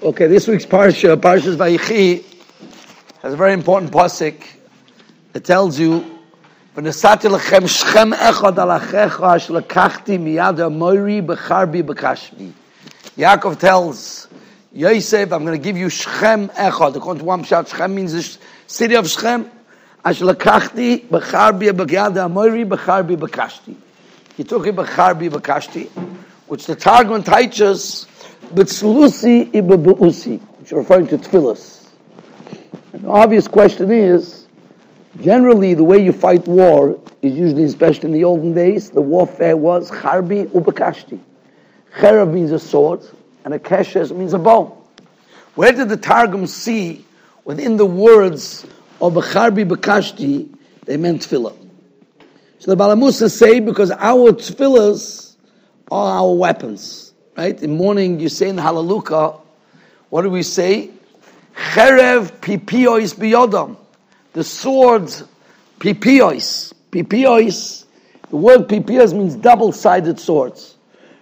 Okay, this week's parsha, Parshas Vayechi, has a very important pasuk. It tells you, "V'nesati lechem shchem echad al achecha ash lekachti miyad ha'moiri b'charbi b'kashmi." Yaakov tells Yosef, "I'm going to give you shchem echad." According to one pshat, shchem means the city of shchem. Ash lekachti b'charbi b'yad ha'moiri b'charbi b'kashti. He took it b'charbi b'kashti, which the Targum teaches B'tzlusi ibebu'usi, which are referring to tefillas. The obvious question is, generally the way you fight war is usually, especially in the olden days, the warfare was charbi ubakashti. Cherev means a sword, and a keshes means a bow. Where did the Targum see within the words of Becharbi Bekashti, they meant tefillah? So the Balamusa say, because our tefillahs are our weapons. Right? In morning you say in Hallelujah, what do we say? Cherev pipiois biyodam. The sword pipiois. Pipiois. The word pipiois means double-sided swords.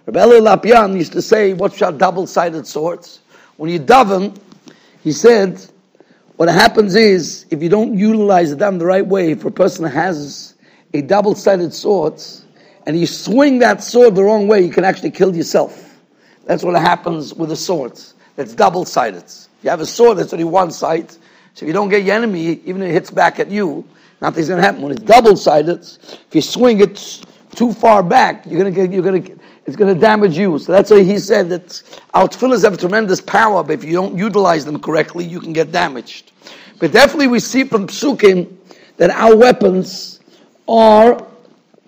Rabbi Lopian used to say, what's our double-sided swords? When you daven, he said, what happens is, if you don't utilize the daven the right way, if a person has a double-sided sword, and you swing that sword the wrong way, you can actually kill yourself. That's what happens with a sword. That's double-sided. If you have a sword, that's only one side. So if you don't get your enemy, even if it hits back at you, nothing's going to happen. When it's double-sided, if you swing it too far back, you're going to get, you're going to, it's going to damage you. So that's why he said that our tefillahs have tremendous power, but if you don't utilize them correctly, you can get damaged. But definitely we see from psukim that our weapons are,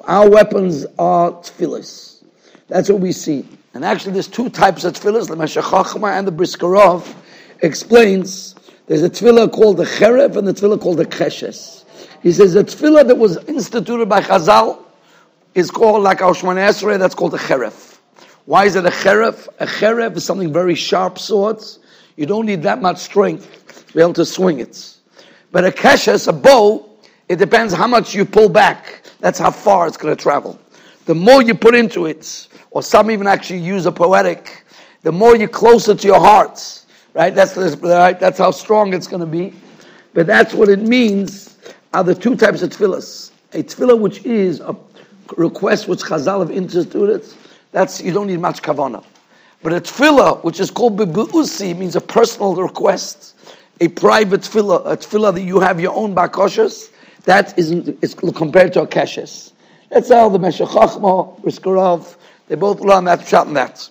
our weapons are tefillahs. That's what we see. And actually, there's two types of tefillahs. The Meshech Chachma and the Briskerov explains there's a tefillah called the Cherev and the tefillah called the Keshes. He says the tefillah that was instituted by Chazal is called like our Shemana Esrei, that's called a Cherev. Why is it a Cherev? A Cherev is something very sharp swords. You don't need that much strength to be able to swing it. But a Keshes, a bow, it depends how much you pull back. That's how far it's going to travel. The more you put into it, or some even actually use a poetic, the more you're closer to your hearts, right? That's, right? That's how strong it's going to be. But that's what it means are the two types of tefillahs. A tefillah which is a request which Chazal have instituted, that's, you don't need much kavanah. But a tefillah, which is called bibu'usi, means a personal request, a private tefillah, a tefillah that you have your own bakoshas, that isn't, is compared to a keshes. That's how the Meshech Chachma, Briskerov, they both learn that pshat and that.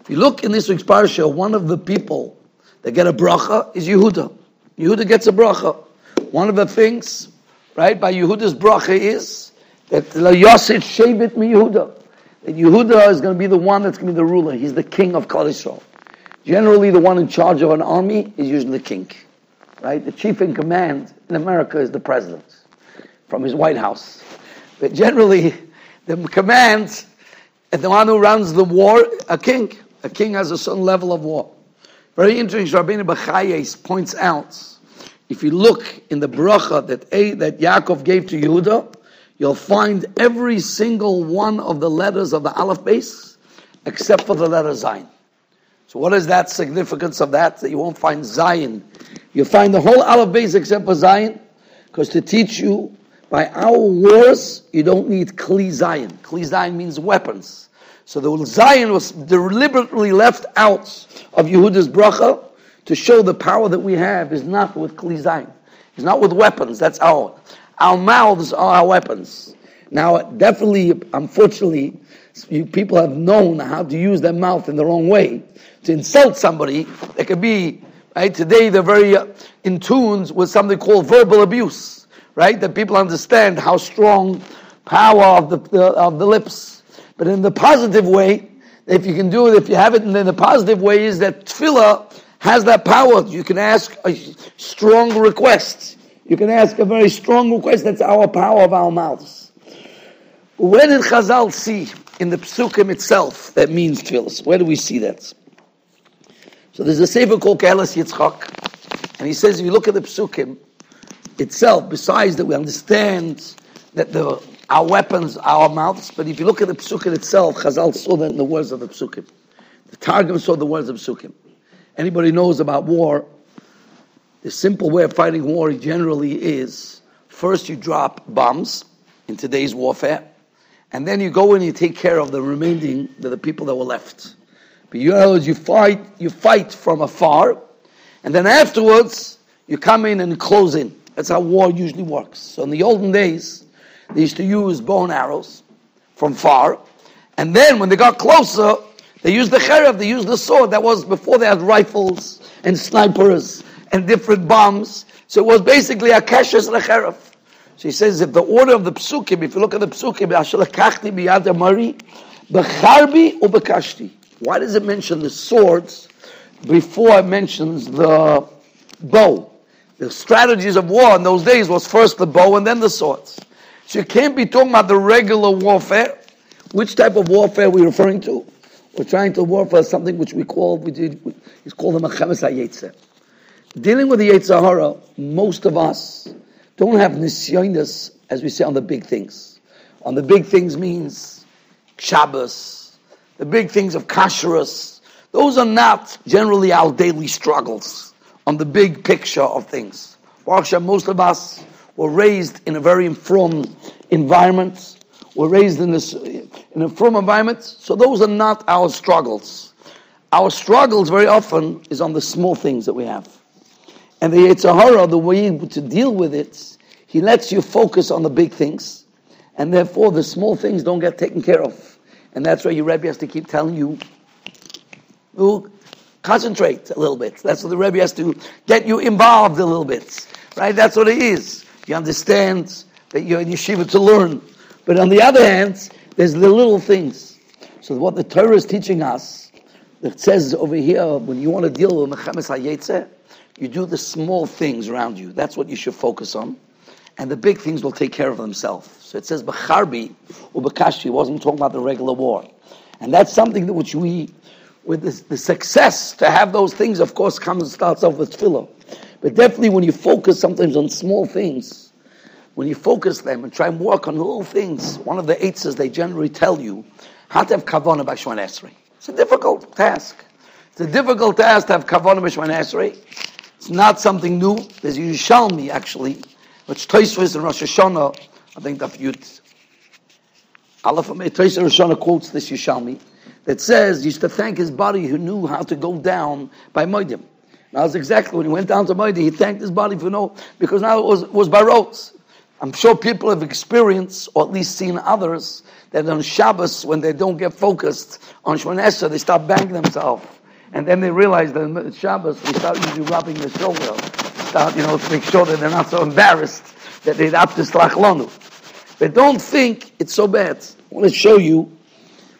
If you look in this week's parsha, one of the people that get a bracha is Yehuda. Yehuda gets a bracha. One of the things, right, by Yehuda's bracha is that Yoset Shevet Yehuda. That Yehuda is going to be the one that's going to be the ruler. He's the king of Yisrael. Generally, the one in charge of an army is usually the king, right? The chief in command in America is the president from his White House. But generally, the command and the one who runs the war, a king. A king has a certain level of war. Very interesting, Rabbeinu Bachayes points out, if you look in the bracha that, a, that Yaakov gave to Yehuda, you'll find every single one of the letters of the Aleph Beis, except for the letter Zayin. So what is that significance of that? That you won't find Zayin. You find the whole Aleph Beis except for Zayin, because to teach you by our wars, you don't need Kli Zayin. Kli Zayin means weapons. So the Zayin was deliberately left out of Yehuda's bracha to show the power that we have is not with Kli Zayin. It's not with weapons. That's our our mouths are our weapons. Now, definitely, unfortunately, you, people have known how to use their mouth in the wrong way to insult somebody. It could be right today. They're very uh, in tunes with something called verbal abuse. Right, that people understand how strong power of the, the of the lips but in the positive way, if you can do it, if you have it and in the positive way, is that tefillah has that power. You can ask a strong request. You can ask a very strong request. That's our power of our mouths. Where did Chazal see in the psukim itself that means tefillah? Where do we see that? So there's a sefer called Kehelas Yitzchak, and he says if you look at the psukim itself, besides that we understand that the our weapons, our mouths. But if you look at the psukim itself, Chazal saw that in the words of the psukim. The Targum saw the words of psukim. anybody knows about war, the simple way of fighting war generally is first you drop bombs in today's warfare, and then you go and you take care of the remaining, the, the people that were left. But you know, you fight, you fight from afar, and then afterwards you come in and close in. That's how war usually works. So in the olden days, they used to use bow and arrows from far, and then when they got closer, they used the cherev, they used the sword. That was before they had rifles and snipers and different bombs. So it was basically a keshes and a cherev. So he says, if the order of the psukim, if you look at the psukim, Ashalakachti biyad amari, becharbi ubekashti. Why does it mention the swords before it mentions the bow? The strategies of war in those days was first the bow and then the swords. So you can't be talking about the regular warfare. Which type of warfare are we referring to? We're trying to warfare something which we call, we did, it's called the Milchemes HaYetzer. Dealing with the Yetzer Hara, most of us don't have nisyonis, as we say, on the big things. On the big things means Shabbos, the big things of kashrus. Those are not generally our daily struggles on the big picture of things. Most of us were raised in a very frum environment. We're raised in this in a frum environment, so those are not our struggles. Our struggles very often is on the small things that we have. And the Yetzer Hara, the way to deal with it, he lets you focus on the big things, and therefore the small things don't get taken care of. And that's why your Rebbe has to keep telling you, oh, concentrate a little bit. That's what the Rebbe has to get you involved a little bit. Right? That's what it is. You understand that you're in yeshiva to learn. But on the other hand, there's the little things. So what the Torah is teaching us, it says over here, when you want to deal with Milchemes HaYetzeh, you do the small things around you. That's what you should focus on. And the big things will take care of themselves. So it says, B'charbi u'b'kashti, wasn't talking about the regular war. And that's something that which we, with the, the success to have those things, of course, comes starts off with tefillah. But definitely when you focus sometimes on small things, when you focus them and try and work on little things, one of the eights they generally tell you, how to have kavanah by Shwan Esrei. It's a difficult task. It's a difficult task to have kavanah by Shwan Esrei. It's not something new. There's Yerushalmi, actually, which Toysvis and Rosh Hashanah, I think that Yud, Aleph Toysvis Rosh Hashanah quotes this Yerushalmi, that says, he used to thank his body who knew how to go down by Modim. Now, that's exactly when he went down to Modim, he thanked his body for no, because now it was, was by roads. I'm sure people have experienced, or at least seen others, that on Shabbos, when they don't get focused on Shmonesha, they start banging themselves and then they realize that in Shabbos, they start usually rubbing their shoulder, start, you know, to make sure that they're not so embarrassed that they'd have to slach But don't think it's so bad. I want to show you,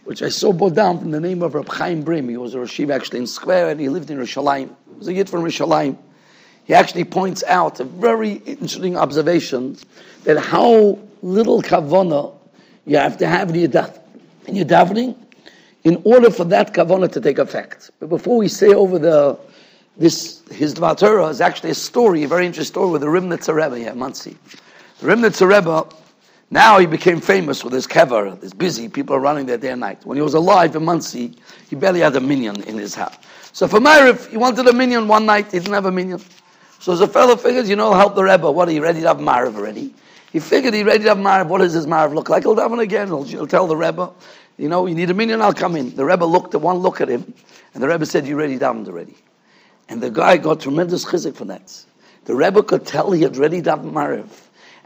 which I saw brought down from the name of Reb Chaim Brim. He was a Rashiv actually in Square, and he lived in Rishalayim. He was a Yid from Rishalayim. He actually points out a very interesting observation that how little kavana you have to have in your, dav- in your davening in order for that kavanah to take effect. But before we say over the this his Dvar is actually a story, a very interesting story with the Rimnitzer Rebbe here, Monsey. The Rimnitzer Rebbe, now he became famous with his kever, this busy, people are running there day and night. When he was alive in Monsey, he barely had a minyan in his house. So for Ma'ariv, he wanted a minyan one night, he didn't have a minyan. So as a fellow figures, you know, help the Rebbe. What, are you ready to have Ma'ariv already? He figured he ready to have Ma'ariv. What does his Ma'ariv look like? He'll have it again. He'll, he'll tell the Rebbe, you know, you need a minyan, I'll come in. The Rebbe looked at one look at him, and the Rebbe said, You ready davened already? And the guy got tremendous chizik for that. The Rebbe could tell he had ready davened Mariv.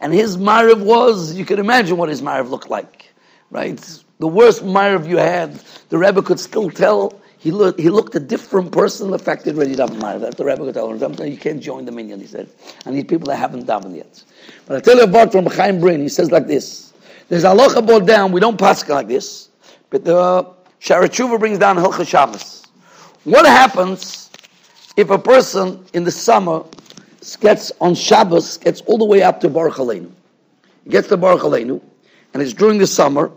And his Mariv was, you can imagine what his Mariv looked like, right? The worst Mariv you had, the Rebbe could still tell he looked, he looked a different person the fact that ready to daven That the Rebbe could tell him, you can't join the minyan, he said. I need people that haven't davened yet. But I tell you about from Chaim Brim, he says like this. There's a halacha brought down, we don't pass like this. But the Sharachuva brings down Hilcha Shabbos. What happens if a person in the summer gets on Shabbos, gets all the way up to Baruch Aleinu? He gets to Baruch Aleinu, and it's during the summer,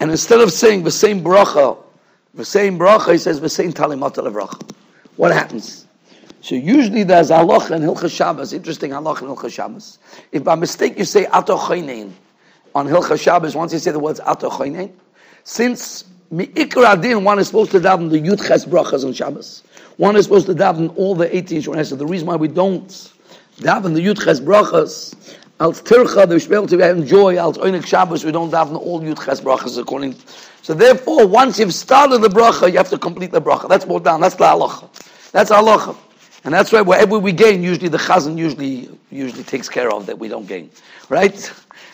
and instead of saying the same bracha, the same bracha, he says the same talimat bracha. What happens? So usually there's halacha and Hilcha Shabbos, interesting halacha and Hilcha Shabbos. If by mistake you say Ato on Hilcha Shabbos, once you say the words Ato since Mi'ikar Adin, one is supposed to daven the Yud Ches brachas on Shabbos. One is supposed to daven all the 18 Shemon The reason why we don't daven the Yud Ches brachas, als Tircha, the enjoy, Oinik Shabbos, we don't daven all Yud Ches brachas according. So therefore, once you've started the bracha, you have to complete the bracha. That's brought down. That's the halacha. That's halacha. And that's why wherever we gain, usually the chazan usually usually takes care of that we don't gain, right?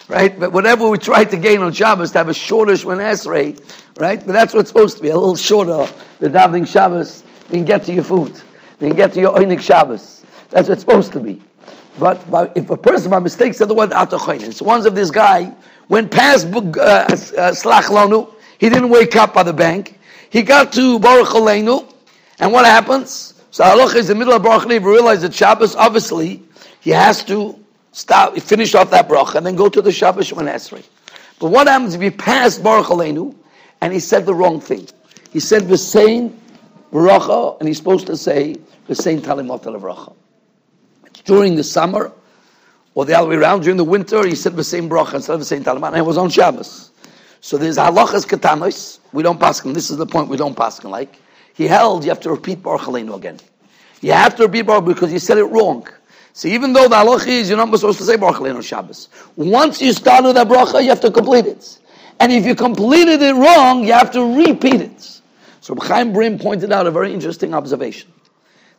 Right? But whatever we try to gain on Shabbos to have a shorter Shemon Esrei, right? But that's what's supposed to be a little shorter. The davening Shabbos, can get to your food, can get to your Oinik Shabbos. That's what it's supposed to be. But, but if a person by mistake said the word Atachoinin, so once of this guy went past uh, uh, Slach Lanu, he didn't wake up by the bank. He got to Baruch Aleinu, and what happens? So Halacha is in the middle of Baruch Aleinu, realize that Shabbos, obviously, he has to stop, finish off that bracha, and then go to the Shabbos Shemon Esrei. But what happens if he passed Baruch Aleinu, and he said the wrong thing? He said the same bracha, and he's supposed to say the same talimot bracha. During the summer, or the other way around, during the winter, he said the same bracha instead of the same talimot, and it was on Shabbos. So there's halachas katanos. We don't pass him. This is the point we don't pass him. Like he held, you have to repeat Baruch again. You have to repeat Baruch because you said it wrong. So even though the halacha is you're not supposed to say Baruch Aleinu Shabbos, once you start with that bracha, you have to complete it. And if you completed it wrong, you have to repeat it. So Chaim Brim pointed out a very interesting observation.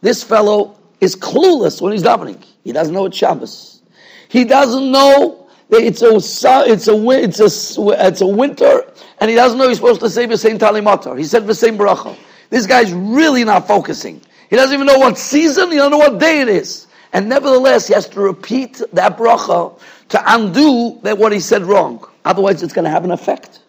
This fellow is clueless when he's davening. He doesn't know it's Shabbos. He doesn't know that it's a it's a it's a it's a winter, and he doesn't know he's supposed to say the same talimatar. He said the same bracha. This guy's really not focusing. He doesn't even know what season. He doesn't know what day it is, and nevertheless he has to repeat that bracha to undo that what he said wrong. Otherwise, it's going to have an effect.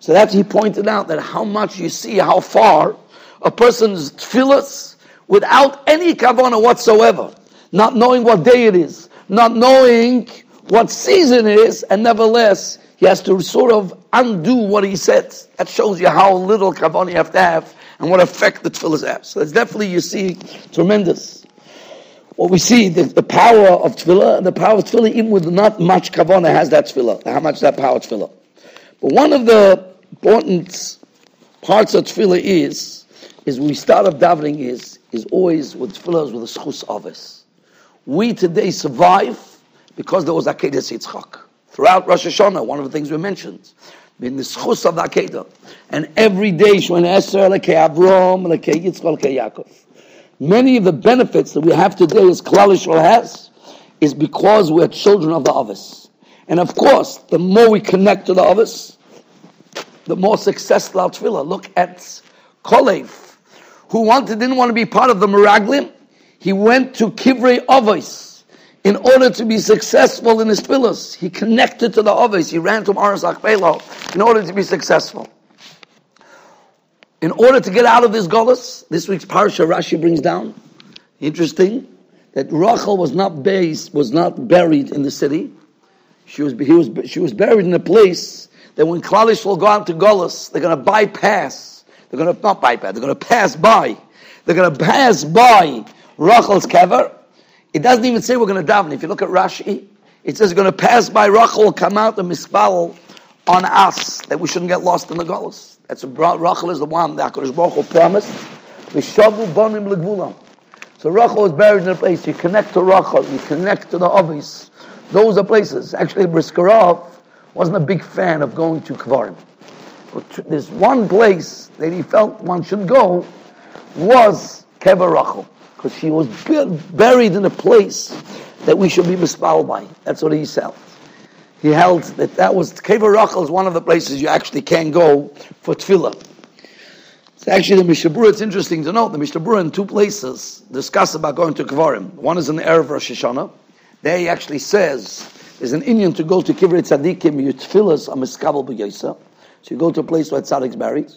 So that's he pointed out that how much you see how far a person's tefillahs without any kavana whatsoever, not knowing what day it is, not knowing what season it is, and nevertheless he has to sort of undo what he said. That shows you how little kavana you have to have and what effect the tefillahs have. So it's definitely you see tremendous. What we see the, the power of tefillah, and the power of tefillah, even with not much kavana, has that tefillah. How much that power of tefillah. But one of the important parts of tefillah is, is we start off davening is, is always with tefillah with a schus avis. We today survive because there was Akedah Yitzchak. Throughout Rosh Hashanah, one of the things we mentioned, in the schus of the Akedah. And every day, Shemon Esra, Lekei Avrom, Lekei Yitzchak, Lekei Yaakov. Many of the benefits that we have today as Klal Yisrael has is because we're children of the Avis. And of course, the more we connect to the Avis, the more successful our tefillah. Look at Kolev, who wanted, didn't want to be part of the Meraglim. He went to Kivrei Avos in order to be successful in his tefillahs. He connected to the Avos. He ran to Maras Achbelo in order to be successful. In order to get out of this Golas, this week's Parsha Rashi brings down, interesting, that Rachel was not based, was not buried in the city. She was, he was, she was buried in a place that when Klalish will go out to Golas, they're going to bypass. They're going to not bypass. They're going to pass by. They're going to pass by Rachel's kever. It doesn't even say we're going to daven. If you look at Rashi, it says going to pass by Rachel, come out and mispal on us that we shouldn't get lost in the Golas. That's what Rachel is the one that Hakadosh Baruch Hu promised. Vishavu bonim legvulam. So Rachel is buried in a place. You connect to Rachel. You connect to the Avis. Those are places. Actually, Briskerov wasn't a big fan of going to Kvarim. There's one place that he felt one should go was Kever Rachel. Because she was buried in a place that we should be mispal by. That's what he felt he held that that was Kever Rachel is one of the places you actually can go for tefillah. It's actually the Mishnah Berurah. It's interesting to note the Mishnah Berurah in two places discuss about going to Kvarim. One is in the Erev Rosh Hashanah. There he actually says there's an inyan to go to Kivrei Tzadikim. Your tefillahs are miskabel b'yosa. So you go to a place where Tzaddik's buried.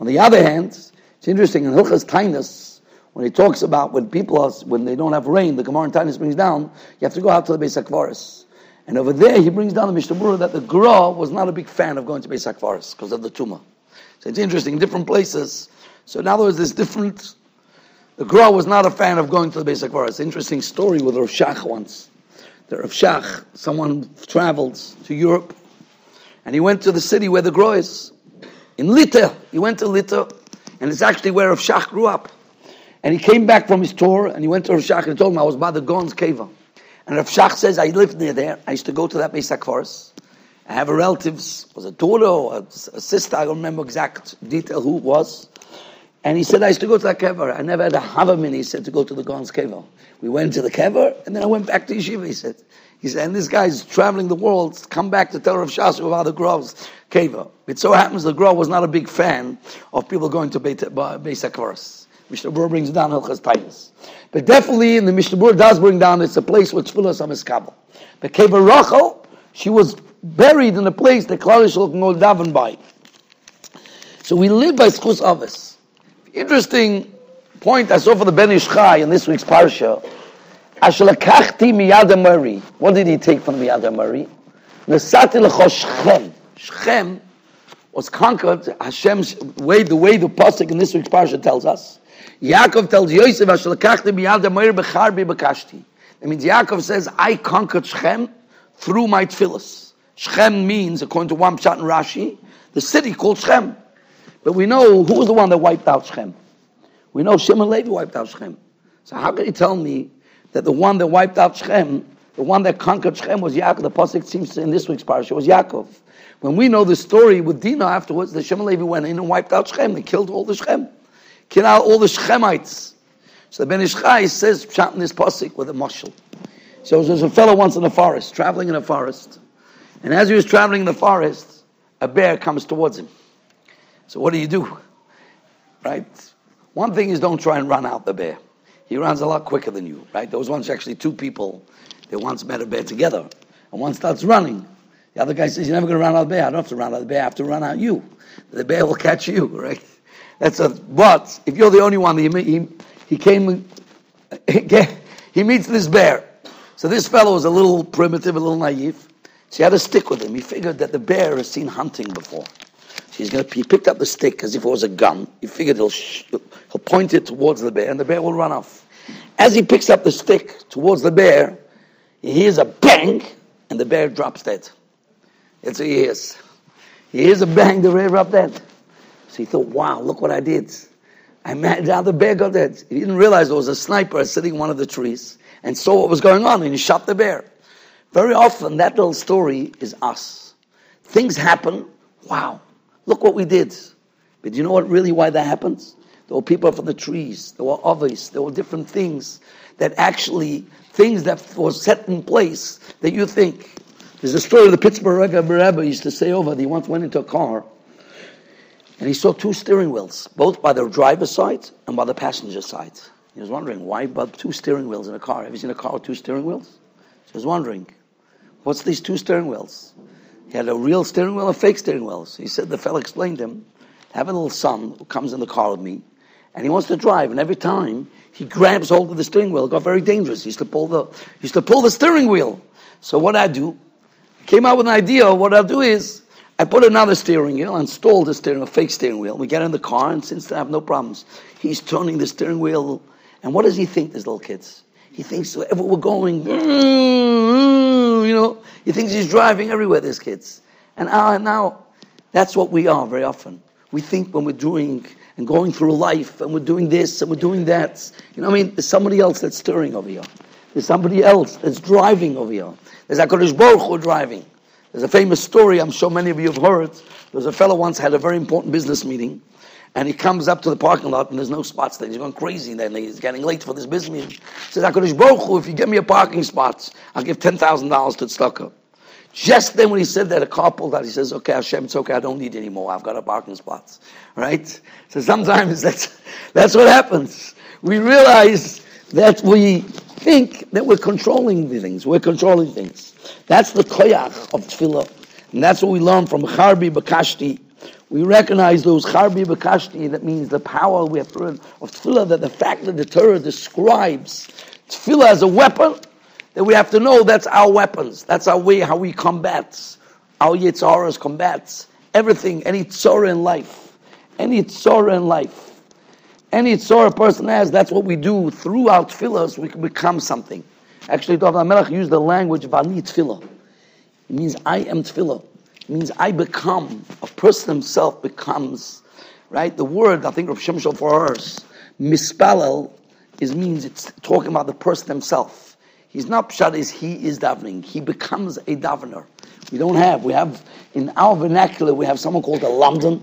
On the other hand, it's interesting in Hilchas Tainus when he talks about when people are when they don't have rain, the Gemara in Tainus brings down. You have to go out to the Beis Hakvaris. And over there, he brings down the Mishnah that the Gra was not a big fan of going to Beis Hakvaris because of the Tumah. So it's interesting, different places. So in other words, there's different. The Gra was not a fan of going to the Beis Hakvaris. Interesting story with Rav Shach once. The Rav Shach, someone traveled to Europe, and he went to the city where the Gra is. in Lita. He went to Lita, and it's actually where Rav Shach grew up. And he came back from his tour, and he went to Rav Shach and told him I was by the Gon's cave. And Rav Shach says, I lived near there. I used to go to that Beis HaKfaris. I have a relative, was a daughter or a, sister, I don't remember exact detail who it was. And he said, I used to go to that kever. I never had a havamin, he said, to go to the Gon's kever. We went to the kever, and then I went back to yeshiva, he said. He said, and this guy's traveling the world, come back to tell Rav Shasu about the Grove's kever. It so happens the Grove was not a big fan of people going to Beit, Beis HaKvaris. Mishnah Berurah brings down Hilchas Titus. But definitely in the Mishnah Berurah does bring down, it's a place where is Kabul. But Kever Rachel, she was buried in a place that Klarish will go daven by. So we live by Schus Avis. Interesting point I saw for the Ben Ish Chai in this week's Parsha. Ashalakachti miyad. What did he take from miyad Mari? Nesati lecho Shechem. Was conquered. Hashem's way, the way the pasuk in this week's Parsha tells us. Yaakov tells Yosef, Ashalakachti miyad Mari becharbi bekashti. That means Yaakov says, I conquered Shechem through my tefillahs. Shechem means, according to one Pshat and Rashi, the city called Shechem. But we know who was the one that wiped out Shechem. We know Shimon Levi wiped out Shechem. So how can you tell me that the one that wiped out Shechem, the one that conquered Shechem was Yaakov? The pasuk seems to, in this week's parasha was Yaakov. When we know the story with Dinah afterwards, the Shimon Levi went in and wiped out Shechem. They killed all the Shechem, killed out all the Shechemites. So the Ben Ish Chai says Pshat this pasuk with a mushal. So there's a fellow once in the forest, traveling in a forest. And as he was traveling in the forest, a bear comes towards him. So what do you do? Right? One thing is don't try and run out the bear. He runs a lot quicker than you, right? There was once actually two people that once met a bear together. And one starts running. The other guy says, You're never going to run out of the bear. I don't have to run out of the bear. I have to run out you. The bear will catch you, right? That's a, but if you're the only one, he, he, he came, he meets this bear. So this fellow is a little primitive, a little naive. So he had a stick with him. He figured that the bear has seen hunting before. He's to, he picked up the stick as if it was a gun. He figured he'll, he'll point it towards the bear and the bear will run off. As he picks up the stick towards the bear, he hears a bang and the bear drops dead. That's what he hears. He hears a bang, the bear drops dead. So he thought, wow, look what I did. I managed how the bear got dead. He didn't realize there was a sniper sitting in one of the trees and saw what was going on and he shot the bear. Very often, that little story is us. Things happen. Wow, look what we did. But do you know what really why that happens? There were people from the trees. There were others. There were different things that actually things that were set in place that you think. There's a story of the Pittsburgh Rebbe used to say over. That he once went into a car and he saw two steering wheels, both by the driver's side and by the passenger side. He was wondering why but two steering wheels in a car. Have you seen a car with two steering wheels? he was wondering What's these two steering wheels? He had a real steering wheel and fake steering wheels. He said the fellow explained to him, I have a little son who comes in the car with me, and he wants to drive, and every time he grabs hold of the steering wheel, it got very dangerous. He used to pull the, he used to pull the steering wheel. So what I do, came out with an idea. What I'll do is, I put another steering wheel, installed a steering, a fake steering wheel. We get in the car, and since I have no problems, he's turning the steering wheel. And what does he think, these little kids? He thinks wherever we're going, you know, he thinks he's driving everywhere, this kids. And uh, now, that's what we are very often. We think when we're doing and going through life and we're doing this and we're doing that, you know I mean? There's somebody else that's stirring over here. There's somebody else that's driving over here. There's HaKadosh Baruch Hu driving. There's a famous story I'm sure many of you have heard. There was a fellow once had a very important business meeting and he comes up to the parking lot and there's no spots there. He's going crazy and then. He's getting late for this business. He says, HaKadosh Baruch Hu, if you give me a parking spot, I'll give $10,000 to Tzedakah. Just then when he said that, a car pulled out. He says, okay, Hashem, it's okay. I don't need anymore. I've got a parking spot. Right? So sometimes that's, that's what happens. We realize that we think that we're controlling the things. We're controlling things. That's the koyach of tefillah. And that's what we learn from Charbi Bakashti we recognize those charbi bakashti, that means the power we have to of tefillah, that the fact that the Torah describes tefillah as a weapon, that we have to know that's our weapons. That's our way, how we combat. Our Yetzaras combats everything, any tzora in life. Any tzora in life. Any tzora a person has, that's what we do. Through our tefillahs, we can become something. Actually, David HaMelech used the language of ani tefillah. It means I am tefillah. Means I become. A person himself becomes, right? The word, I think Rav Shimshon for us, mispalel, is means it's talking about the person himself. He's not pshat is he is davening. He becomes a davener. We don't have. We have in our vernacular. We have someone called a lamdan,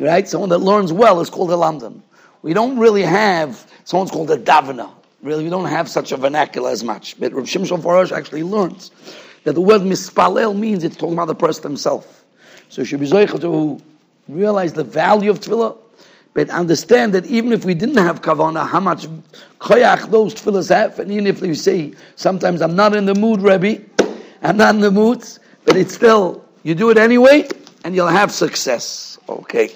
right? Someone that learns well is called a lamdan. We don't really have someone's called a davener. Really, we don't have such a vernacular as much. But Rav Shimshon Farash actually learns that the word mispalel means it's talking about the person himself. So you should be to realize the value of tefillah, but understand that even if we didn't have kavana, how much koyach those tefillahs have, and even if we say sometimes I'm not in the mood, Rebbe, I'm not in the mood, but it's still you do it anyway, and you'll have success. Okay.